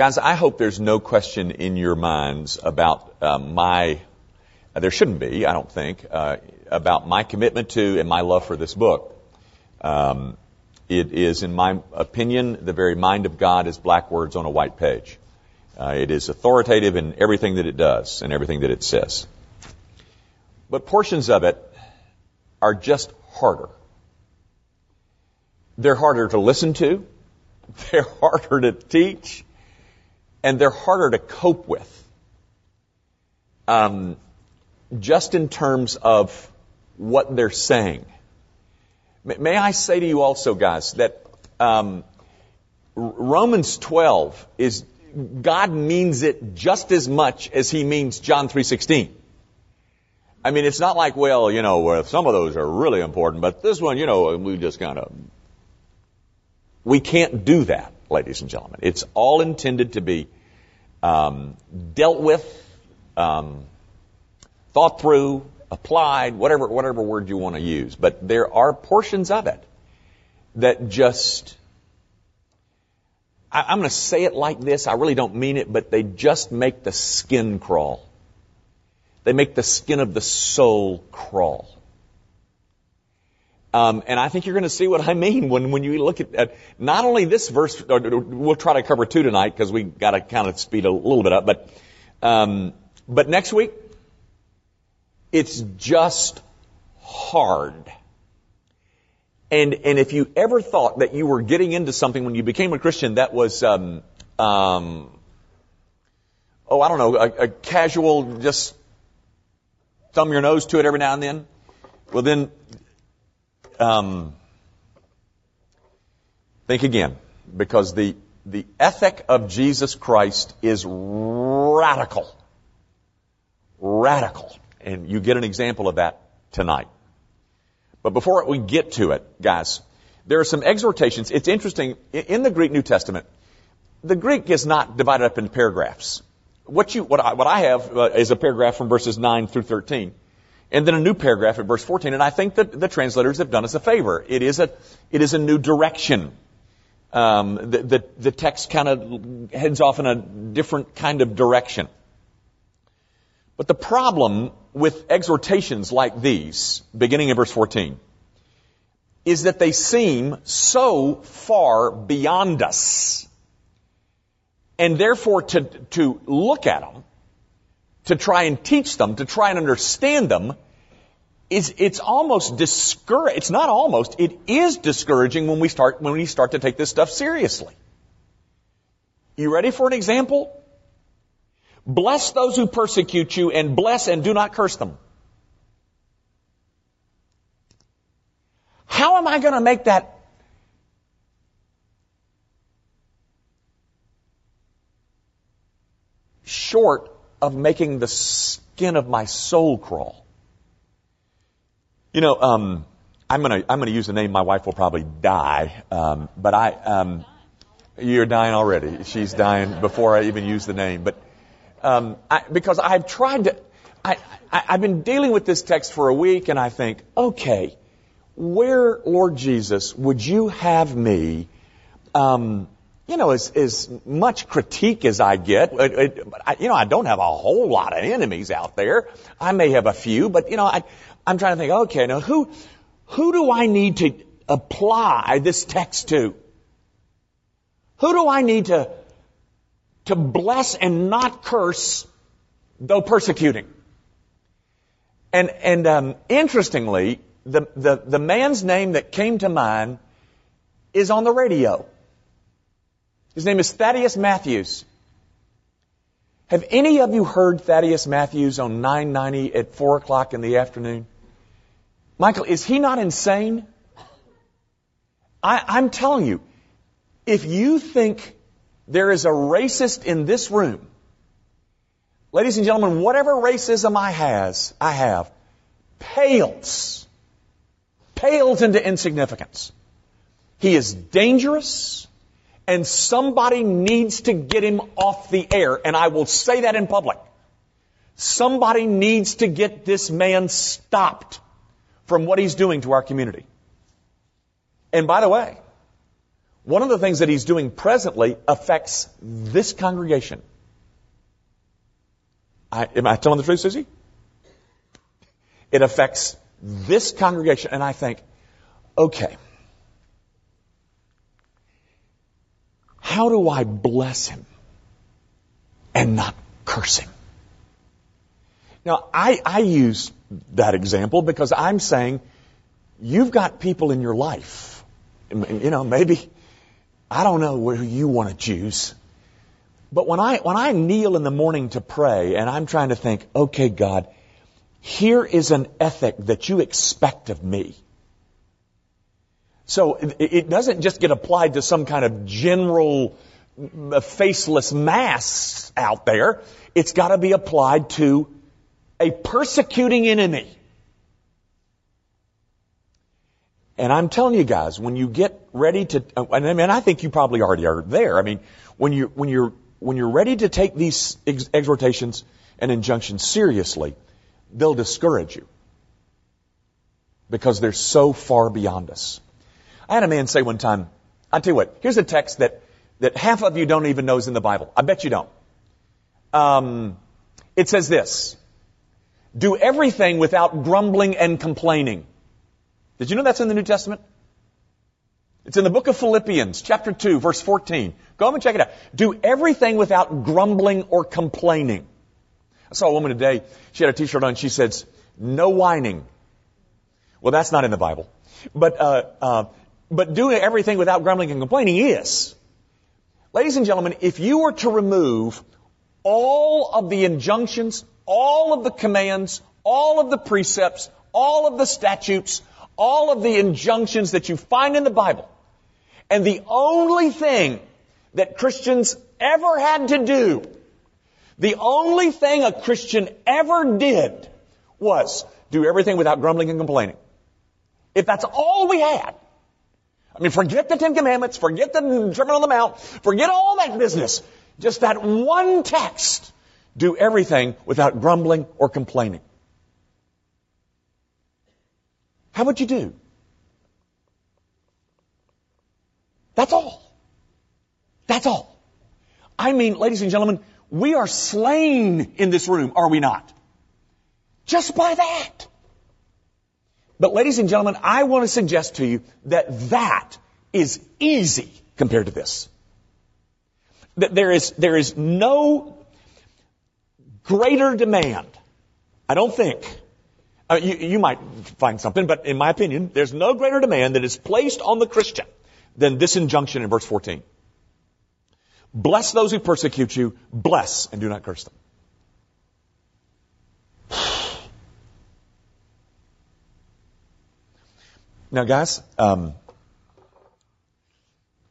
Guys, I hope there's no question in your minds about uh, my, uh, there shouldn't be, I don't think, uh, about my commitment to and my love for this book. Um, it is, in my opinion, the very mind of God is black words on a white page. Uh, it is authoritative in everything that it does and everything that it says. But portions of it are just harder. They're harder to listen to. They're harder to teach. And they're harder to cope with. Um, just in terms of what they're saying. May I say to you also, guys, that um, Romans 12 is God means it just as much as He means John 3:16. I mean, it's not like, well, you know, some of those are really important, but this one, you know, we just kind of we can't do that, ladies and gentlemen. It's all intended to be um, dealt with, um, thought through, applied, whatever whatever word you want to use. But there are portions of it that just I, I'm going to say it like this. I really don't mean it, but they just make the skin crawl. They make the skin of the soul crawl. Um, and I think you're going to see what I mean when, when you look at, at not only this verse, we'll try to cover two tonight because we got to kind of speed a little bit up, but, um, but next week, it's just hard. And, and if you ever thought that you were getting into something when you became a Christian that was, um, um, oh, I don't know, a, a casual, just thumb your nose to it every now and then, well then um, think again, because the the ethic of Jesus Christ is radical, radical, and you get an example of that tonight. But before we get to it, guys, there are some exhortations. It's interesting in the Greek New Testament. The Greek is not divided up into paragraphs. What you what I, what I have uh, is a paragraph from verses nine through thirteen and then a new paragraph at verse 14. And I think that the translators have done us a favor. It is a, it is a new direction. Um, the, the, the text kind of heads off in a different kind of direction. But the problem with exhortations like these, beginning in verse 14, is that they seem so far beyond us. And therefore to, to look at them to try and teach them, to try and understand them, is it's almost discouraging. It's not almost. It is discouraging when we start when we start to take this stuff seriously. You ready for an example? Bless those who persecute you, and bless and do not curse them. How am I going to make that short of making the skin of my soul crawl. You know, um, I'm gonna I'm gonna use a name. My wife will probably die, um, but I um, you're dying already. She's dying before I even use the name. But um, I, because I've tried to, I, I I've been dealing with this text for a week, and I think, okay, where Lord Jesus would you have me? Um, you know, as, as much critique as I get, it, it, I, you know, I don't have a whole lot of enemies out there. I may have a few, but you know, I, I'm trying to think, okay, now who, who do I need to apply this text to? Who do I need to, to bless and not curse, though persecuting? And, and, um, interestingly, the, the, the man's name that came to mind is on the radio. His name is Thaddeus Matthews. Have any of you heard Thaddeus Matthews on 990 at 4 o'clock in the afternoon? Michael, is he not insane? I, I'm telling you, if you think there is a racist in this room, ladies and gentlemen, whatever racism I has, I have, pales, pales into insignificance. He is dangerous and somebody needs to get him off the air, and I will say that in public. Somebody needs to get this man stopped from what he's doing to our community. And by the way, one of the things that he's doing presently affects this congregation. I, am I telling the truth, Susie? It affects this congregation. And I think, okay, how do I bless him and not curse him? Now, I, I use that example because I'm saying you've got people in your life. You know, maybe, I don't know who you want to choose. But when I, when I kneel in the morning to pray and I'm trying to think, okay, God, here is an ethic that you expect of me. So it doesn't just get applied to some kind of general uh, faceless mass out there. It's got to be applied to a persecuting enemy. And I'm telling you guys, when you get ready to, uh, and I mean, I think you probably already are there. I mean, when you when you're when you're ready to take these ex- exhortations and injunctions seriously, they'll discourage you because they're so far beyond us. I had a man say one time, I'll tell you what, here's a text that, that half of you don't even know is in the Bible. I bet you don't. Um, it says this, do everything without grumbling and complaining. Did you know that's in the New Testament? It's in the book of Philippians, chapter 2, verse 14. Go home and check it out. Do everything without grumbling or complaining. I saw a woman today, she had a t-shirt on, she says, no whining. Well, that's not in the Bible. But, uh, uh, but doing everything without grumbling and complaining is. Ladies and gentlemen, if you were to remove all of the injunctions, all of the commands, all of the precepts, all of the statutes, all of the injunctions that you find in the Bible. And the only thing that Christians ever had to do, the only thing a Christian ever did was do everything without grumbling and complaining. If that's all we had, I mean, forget the Ten Commandments, forget the Sermon on the Mount, forget all that business. Just that one text. Do everything without grumbling or complaining. How would you do? That's all. That's all. I mean, ladies and gentlemen, we are slain in this room, are we not? Just by that. But ladies and gentlemen, I want to suggest to you that that is easy compared to this. That there is, there is no greater demand. I don't think uh, you, you might find something, but in my opinion, there's no greater demand that is placed on the Christian than this injunction in verse 14. Bless those who persecute you, bless and do not curse them. Now, guys, um,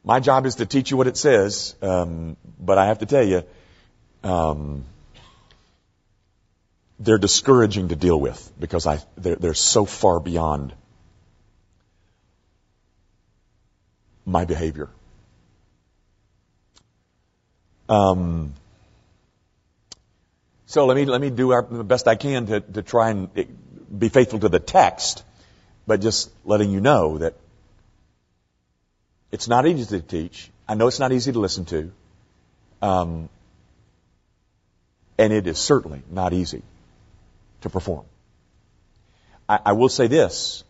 my job is to teach you what it says, um, but I have to tell you, um, they're discouraging to deal with because I, they're, they're so far beyond my behavior. Um, so let me let me do our, the best I can to, to try and be faithful to the text, but just letting you know that it's not easy to teach. I know it's not easy to listen to, um, and it is certainly not easy to perform. I, I will say this.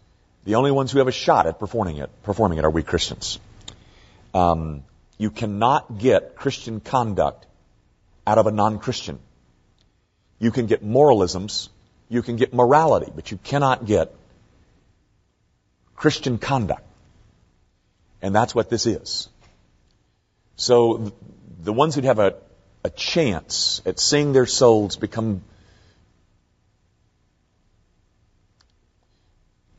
The only ones who have a shot at performing it, performing it are we Christians. Um, you cannot get Christian conduct out of a non-Christian. You can get moralisms, you can get morality, but you cannot get Christian conduct. And that's what this is. So the ones who'd have a, a chance at seeing their souls become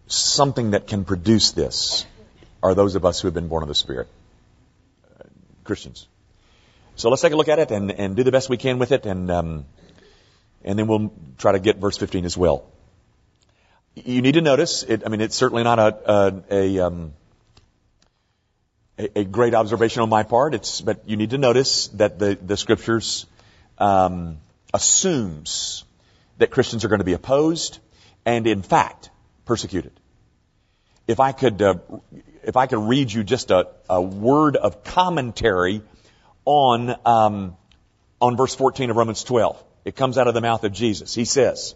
something that can produce this are those of us who have been born of the Spirit. Uh, Christians. So let's take a look at it and, and do the best we can with it, and um, and then we'll try to get verse 15 as well. You need to notice. It, I mean, it's certainly not a a, a, um, a, a great observation on my part. It's but you need to notice that the the scriptures um, assumes that Christians are going to be opposed and, in fact, persecuted if I could uh, if I could read you just a, a word of commentary on, um, on verse 14 of Romans 12. It comes out of the mouth of Jesus. He says,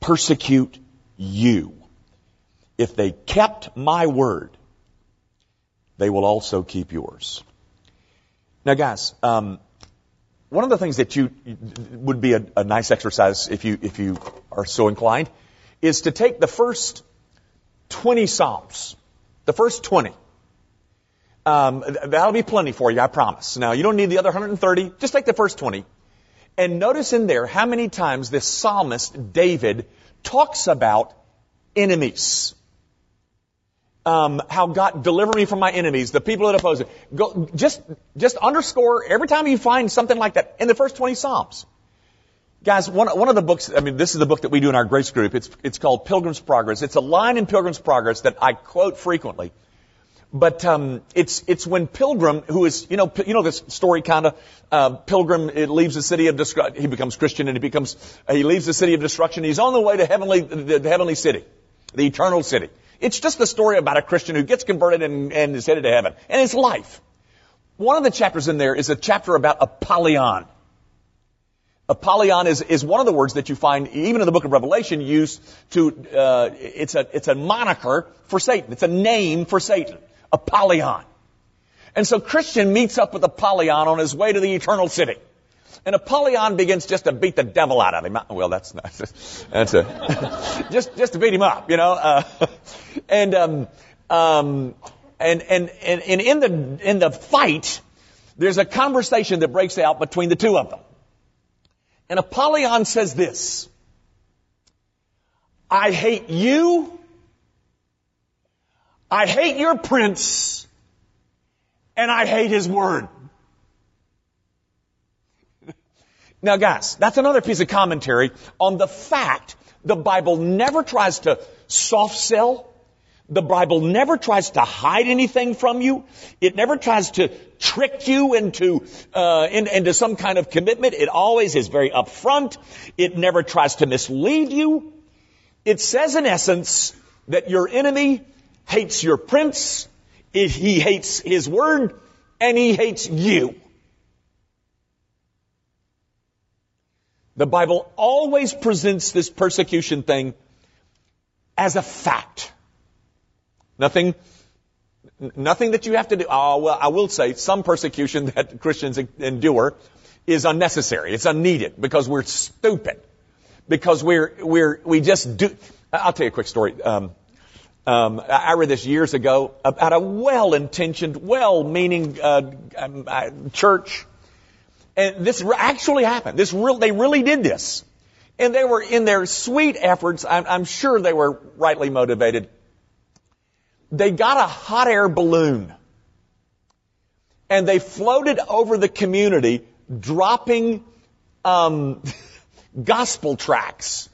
persecute you. If they kept my word, they will also keep yours. Now, guys, um, one of the things that you would be a, a, nice exercise if you if you are so inclined is to take the first 20 psalms, the first 20. Um, that'll be plenty for you, I promise. Now, you don't need the other 130. Just take the first 20. And notice in there how many times this psalmist, David, talks about enemies um, how God deliver me from my enemies, the people that oppose it. Go, just, just underscore every time you find something like that in the first 20 Psalms. Guys, one, one of the books, I mean, this is the book that we do in our grace group. It's, it's called Pilgrim's Progress. It's a line in Pilgrim's Progress that I quote frequently. But um, it's it's when Pilgrim, who is you know you know this story kind of uh, Pilgrim it leaves the city of destruction. He becomes Christian and he becomes uh, he leaves the city of destruction. He's on the way to heavenly the, the heavenly city, the eternal city. It's just a story about a Christian who gets converted and, and is headed to heaven. And his life. One of the chapters in there is a chapter about Apollyon. Apollyon is, is one of the words that you find even in the book of Revelation used to, uh, it's a, it's a moniker for Satan. It's a name for Satan. Apollyon. And so Christian meets up with Apollyon on his way to the eternal city. And Apollyon begins just to beat the devil out of him. Well, that's not, that's a, just, just to beat him up, you know. Uh, and, um, um, and, and, and, and in the, in the fight, there's a conversation that breaks out between the two of them. And Apollyon says this, I hate you, I hate your prince, and I hate his word. Now guys, that's another piece of commentary on the fact the Bible never tries to soft sell. The Bible never tries to hide anything from you. It never tries to trick you into uh, in, into some kind of commitment. It always is very upfront. It never tries to mislead you. It says in essence that your enemy hates your prince, he hates his word, and he hates you. The Bible always presents this persecution thing as a fact. Nothing, nothing that you have to do. Oh, well, I will say some persecution that Christians endure is unnecessary. It's unneeded because we're stupid. Because we're, we're, we just do. I'll tell you a quick story. Um, um, I read this years ago about a well-intentioned, well-meaning uh, um, uh, church and this actually happened. This real, they really did this. And they were in their sweet efforts, I'm, I'm sure they were rightly motivated. They got a hot air balloon and they floated over the community dropping um, gospel tracts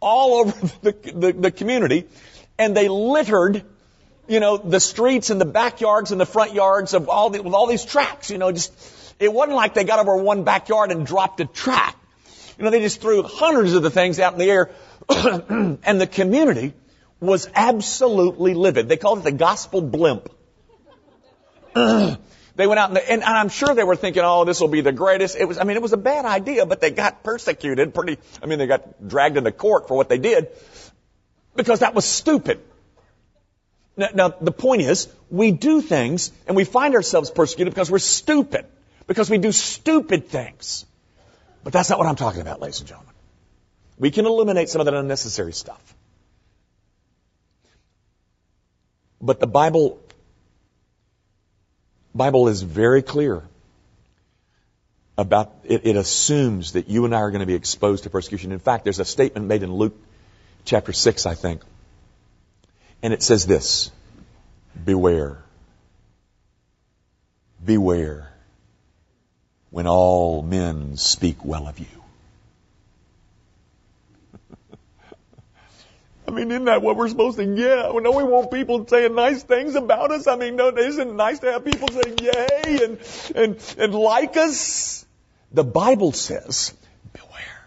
all over the, the, the, community and they littered you know the streets and the backyards and the front yards of all the, with all these tracks, you know just it wasn't like they got over one backyard and dropped a track. You know, they just threw hundreds of the things out in the air, and the community was absolutely livid. They called it the gospel blimp. they went out and, and, I'm sure they were thinking, oh, this will be the greatest. It was, I mean, it was a bad idea, but they got persecuted pretty, I mean, they got dragged into court for what they did because that was stupid. Now, now the point is, we do things and we find ourselves persecuted because we're stupid because we do stupid things. But that's not what I'm talking about, ladies and gentlemen. We can eliminate some of that unnecessary stuff. But the Bible, Bible is very clear about it, it assumes that you and I are going to be exposed to persecution. In fact, there's a statement made in Luke chapter 6, I think. And it says this. Beware. Beware when all men speak well of you. I mean, isn't that what we're supposed to get? Well, don't we want people saying nice things about us? I mean, no, isn't it nice to have people say yay and, and, and like us? The Bible says, beware.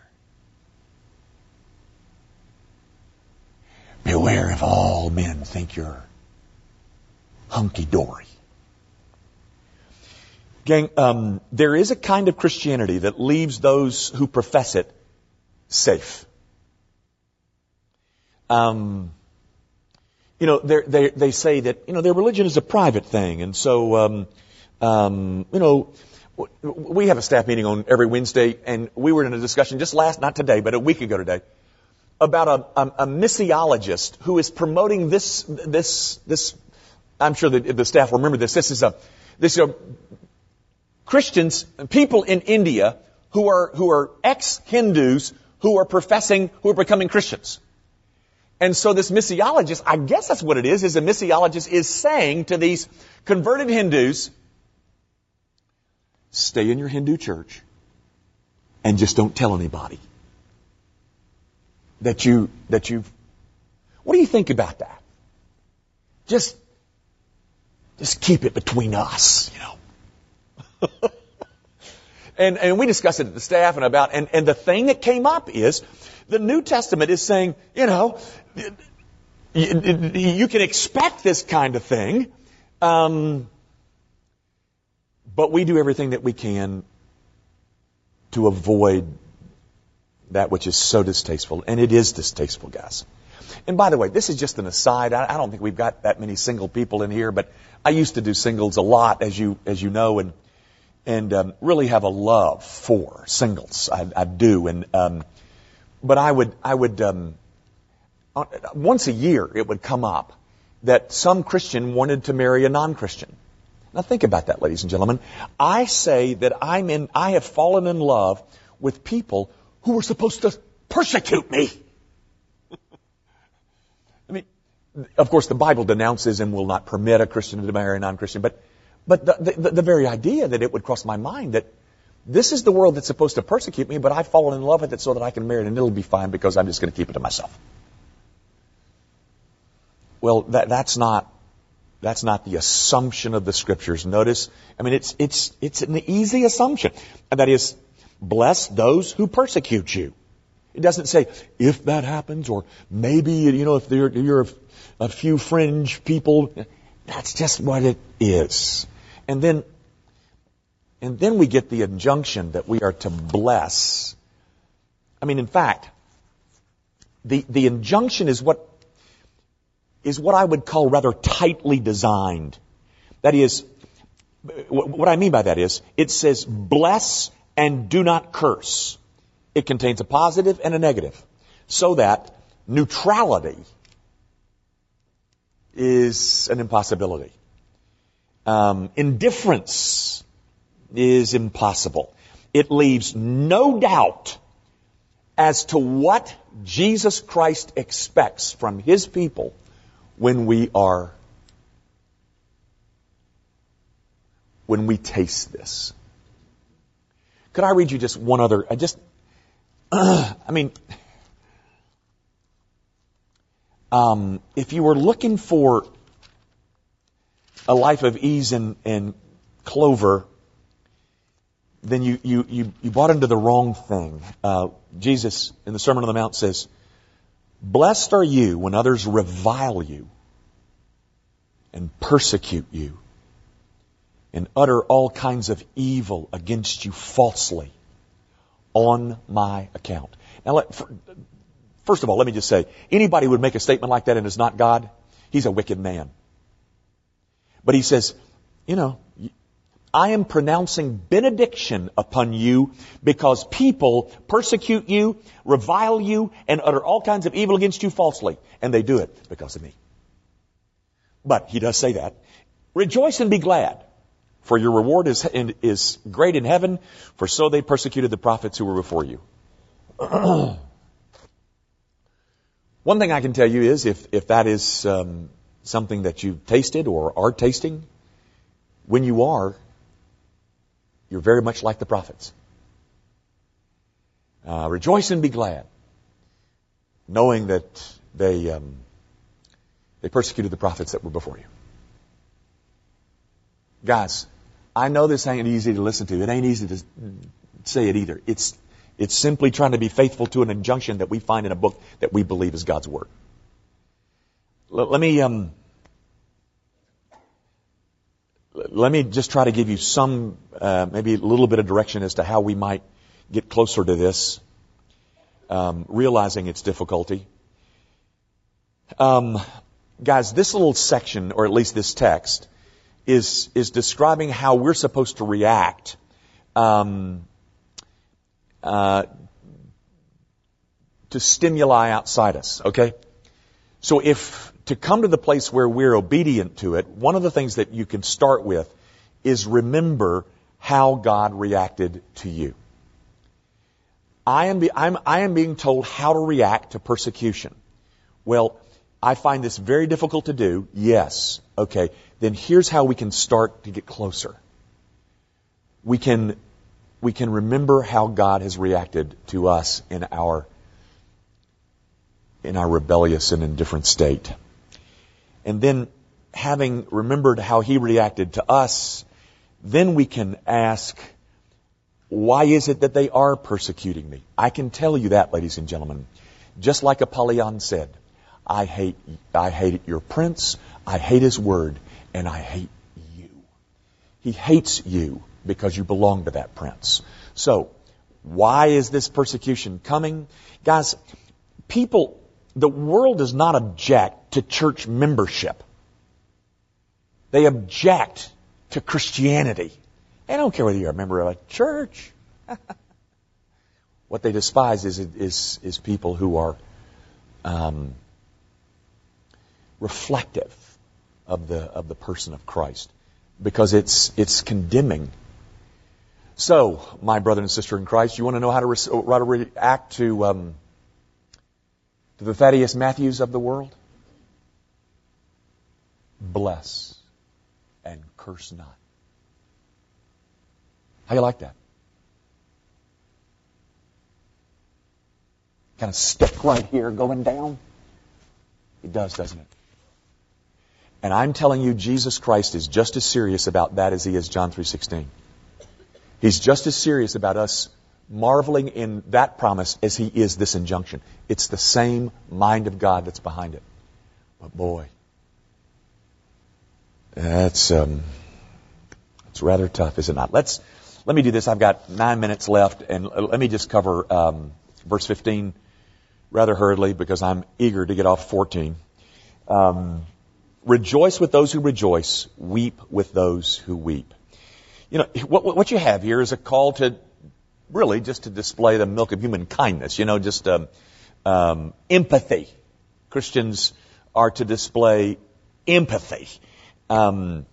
Beware if all men think you're hunky dory. Gang, um, there is a kind of Christianity that leaves those who profess it safe. Um, you know, they they say that you know their religion is a private thing, and so um, um, you know we have a staff meeting on every Wednesday, and we were in a discussion just last, not today, but a week ago today, about a, a, a missiologist who is promoting this this this. I'm sure that the staff will remember this. This is a this is a Christians, people in India who are who are ex-Hindus who are professing who are becoming Christians. And so this missiologist, I guess that's what it is, is a missiologist is saying to these converted Hindus, stay in your Hindu church and just don't tell anybody that you, that you've, what do you think about that? Just, just keep it between us, you know. and, and we discussed it at the staff and about, and, and the thing that came up is, the New Testament is saying, you know, you, can expect this kind of thing, um, but we do everything that we can to avoid that which is so distasteful, and it is distasteful, guys. And by the way, this is just an aside. I, I don't think we've got that many single people in here, but I used to do singles a lot, as you as you know, and and um, really have a love for singles. I, I do, and um, but I would, I would, um, uh, once a year it would come up that some Christian wanted to marry a non-Christian. Now think about that, ladies and gentlemen. I say that I'm in, I have fallen in love with people who were supposed to persecute me. I mean, of course the Bible denounces and will not permit a Christian to marry a non-Christian, but, but the, the, the very idea that it would cross my mind that this is the world that's supposed to persecute me, but I've fallen in love with it so that I can marry it and it'll be fine because I'm just going to keep it to myself. Well, that, that's not, that's not the assumption of the scriptures. Notice, I mean, it's, it's, it's an easy assumption. And that is, bless those who persecute you. It doesn't say, if that happens, or maybe, you know, if you're, a few fringe people. That's just what it is. And then and then we get the injunction that we are to bless. I mean, in fact, the, the injunction is what, is what I would call rather tightly designed. That is, what I mean by that is, it says bless and do not curse. It contains a positive and a negative. So that neutrality is an impossibility. Um, indifference is impossible. It leaves no doubt as to what Jesus Christ expects from His people when we are, when we taste this. Could I read you just one other, I just, uh, I mean, um, if you were looking for a life of ease and, and clover, then you, you, you, you bought into the wrong thing. Uh, Jesus in the Sermon on the Mount says, Blessed are you when others revile you and persecute you and utter all kinds of evil against you falsely on my account. Now, let, first of all, let me just say, anybody would make a statement like that and is not God, he's a wicked man. But he says, you know, I am pronouncing benediction upon you because people persecute you, revile you, and utter all kinds of evil against you falsely. And they do it because of me. But he does say that. Rejoice and be glad, for your reward is, is great in heaven, for so they persecuted the prophets who were before you. One thing I can tell you is if, if that is um, something that you've tasted or are tasting, when you are, you're very much like the prophets. Uh, rejoice and be glad, knowing that they um, they persecuted the prophets that were before you. Guys, I know this ain't easy to listen to. It ain't easy to say it either. It's it's simply trying to be faithful to an injunction that we find in a book that we believe is God's word. L- let me um, let me just try to give you some, uh, maybe a little bit of direction as to how we might get closer to this, um, realizing its difficulty. Um, guys, this little section, or at least this text, is is describing how we're supposed to react um, uh, to stimuli outside us. Okay, so if to come to the place where we're obedient to it, one of the things that you can start with is remember how God reacted to you. I am, be, I'm, I am being told how to react to persecution. Well, I find this very difficult to do. Yes. Okay. Then here's how we can start to get closer. We can, we can remember how God has reacted to us in our, in our rebellious and indifferent state. And then having remembered how he reacted to us, then we can ask, why is it that they are persecuting me? I can tell you that, ladies and gentlemen. Just like Apollyon said, I hate, I hate your prince, I hate his word, and I hate you. He hates you because you belong to that prince. So, why is this persecution coming? Guys, people, the world does not object to church membership. They object to Christianity. They don't care whether you're a member of a church. what they despise is, is, is people who are um, reflective of the, of the person of Christ because it's, it's condemning. So, my brother and sister in Christ, you want to know how to, re- how to react to, um, to the Thaddeus Matthews of the world? Bless and curse not. How you like that? Kind of stick right here going down. It does, doesn't it? And I'm telling you, Jesus Christ is just as serious about that as he is John 3.16. He's just as serious about us marveling in that promise as he is this injunction. It's the same mind of God that's behind it. But boy, that's um, it's rather tough, is it not? Let's let me do this. I've got nine minutes left, and let me just cover um, verse 15 rather hurriedly because I'm eager to get off 14. Um, Rejoice with those who rejoice. Weep with those who weep. You know, what, what you have here is a call to really just to display the milk of human kindness. You know, just um, um, empathy. Christians are to display empathy. Um,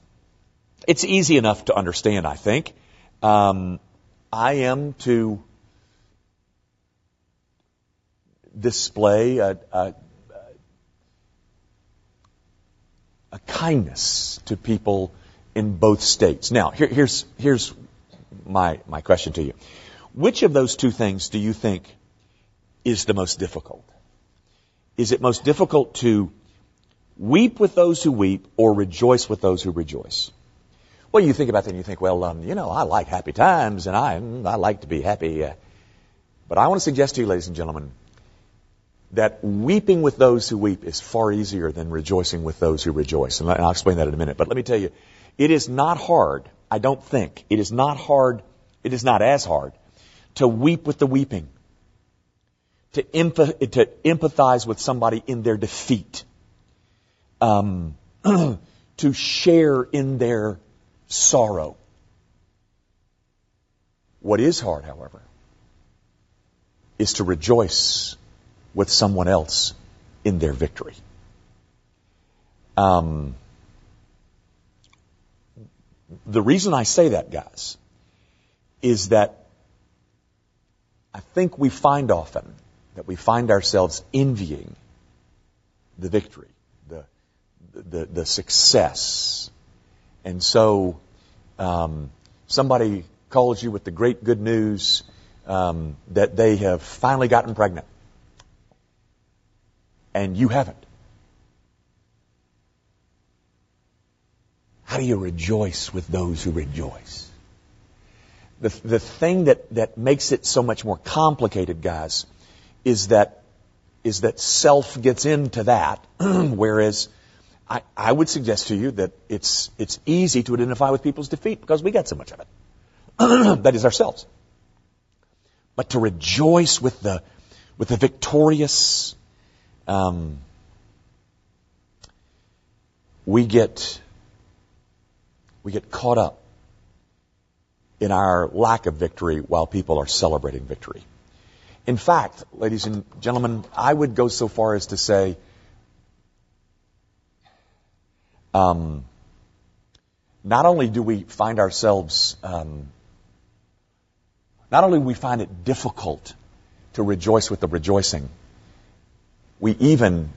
it's easy enough to understand, I think. Um, I am to display a, a, a kindness to people in both states. Now, here, here's, here's my, my question to you. Which of those two things do you think is the most difficult? Is it most difficult to weep with those who weep or rejoice with those who rejoice? Well, you think about that and you think, well, um, you know, I like happy times and I, I like to be happy. Uh, but I want to suggest to you, ladies and gentlemen, that weeping with those who weep is far easier than rejoicing with those who rejoice. And I'll explain that in a minute. But let me tell you, it is not hard, I don't think, it is not hard, it is not as hard to weep with the weeping, to, to empathize with somebody in their defeat, um, to share in their sorrow. What is hard, however, is to rejoice with someone else in their victory. Um, the reason I say that, guys, is that I think we find often that we find ourselves envying the victory, the, the, the success. And so, um, somebody calls you with the great good news um, that they have finally gotten pregnant, and you haven't. How do you rejoice with those who rejoice? The, the thing that, that makes it so much more complicated, guys, is that, is that self gets into that, whereas I, I would suggest to you that it's, it's easy to identify with people's defeat because we got so much of it. that is ourselves. But to rejoice with the, with the victorious, um, we get we get caught up in our lack of victory while people are celebrating victory. In fact, ladies and gentlemen, I would go so far as to say, um, not only do we find ourselves, um, not only we find it difficult to rejoice with the rejoicing, we even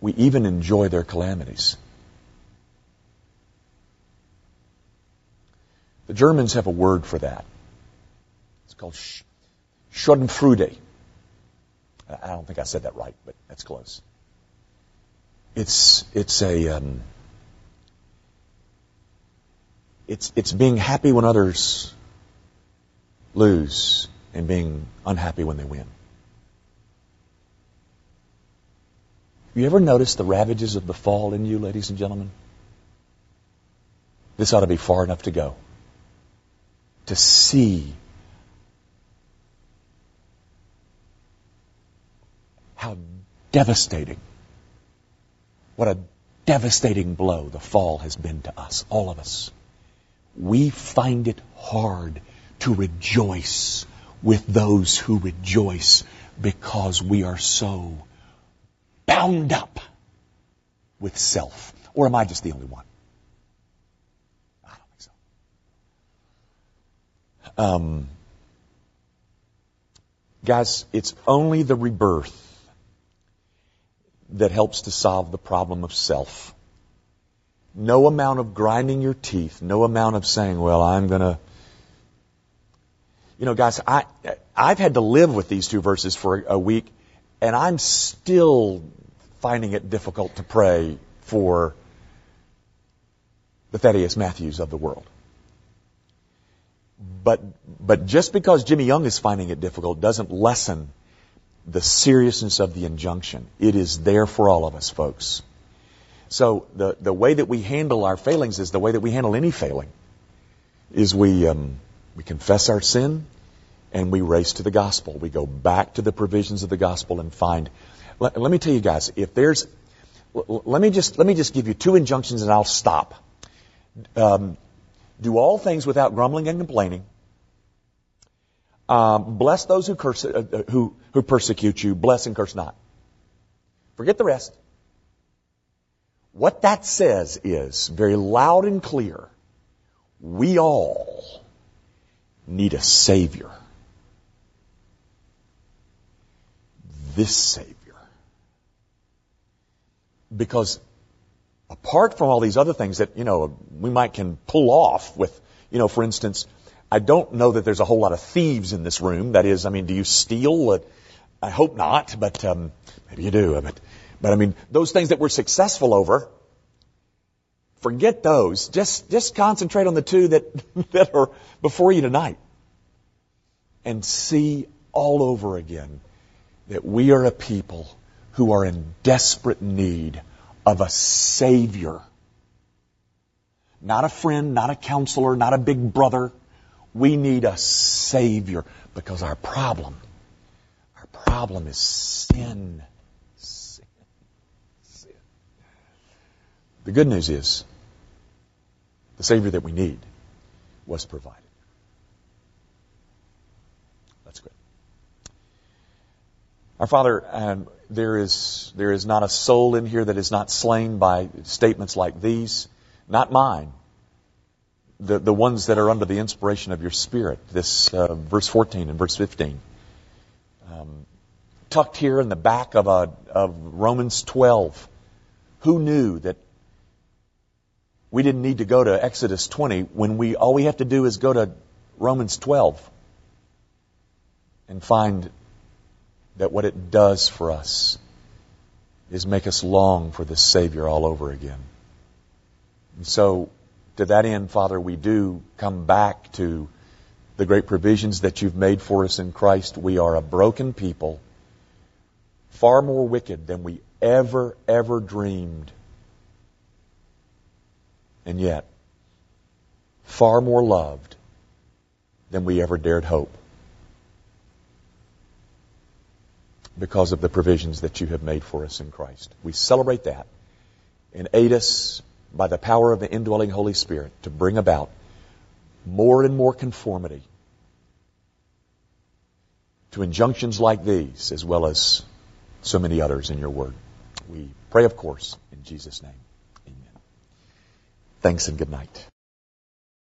we even enjoy their calamities. The Germans have a word for that. It's called Schadenfreude. I don't think I said that right, but that's close. It's it's a um, it's it's being happy when others lose and being unhappy when they win. You ever notice the ravages of the fall in you, ladies and gentlemen? This ought to be far enough to go. To see how devastating, what a devastating blow the fall has been to us, all of us. We find it hard to rejoice with those who rejoice because we are so bound up with self. Or am I just the only one? I don't think so. Um, guys, it's only the rebirth that helps to solve the problem of self. No amount of grinding your teeth, no amount of saying, well, I'm gonna, you know, guys, I, I've had to live with these two verses for a week and I'm still finding it difficult to pray for the Thaddeus Matthews of the world. But, but just because Jimmy Young is finding it difficult doesn't lessen the seriousness of the injunction. It is there for all of us, folks. So the, the way that we handle our failings is the way that we handle any failing. Is we, um, we confess our sin and we race to the gospel. We go back to the provisions of the gospel and find let, let me tell you guys, if there's, let me just, let me just give you two injunctions and I'll stop. Um, do all things without grumbling and complaining. Um, bless those who curse, uh, uh, who, who persecute you. Bless and curse not. Forget the rest. What that says is very loud and clear. We all need a Savior. This Savior because apart from all these other things that, you know, we might can pull off with, you know, for instance, I don't know that there's a whole lot of thieves in this room. That is, I mean, do you steal? I hope not, but um, maybe you do. But, but I mean, those things that we're successful over, forget those. Just just concentrate on the two that that are before you tonight, and see all over again that we are a people who are in desperate need of a Savior. Not a friend, not a counselor, not a big brother. We need a Savior because our problem, our problem is sin. Sin. Sin. The good news is the Savior that we need was provided. That's good. Our Father, um, there is, there is not a soul in here that is not slain by statements like these. Not mine. The, the ones that are under the inspiration of your Spirit. This uh, verse 14 and verse 15. Um, tucked here in the back of, a, of Romans 12. Who knew that we didn't need to go to Exodus 20 when we all we have to do is go to Romans 12 and find that what it does for us is make us long for the Savior all over again. And so, to that end, Father, we do come back to the great provisions that you've made for us in Christ. We are a broken people, far more wicked than we ever, ever dreamed. And yet, far more loved than we ever dared hope. because of the provisions that you have made for us in Christ. We celebrate that and aid us by the power of the indwelling Holy Spirit to bring about more and more conformity to injunctions like these as well as so many others in your word. We pray, of course, in Jesus' name. Thanks and good night.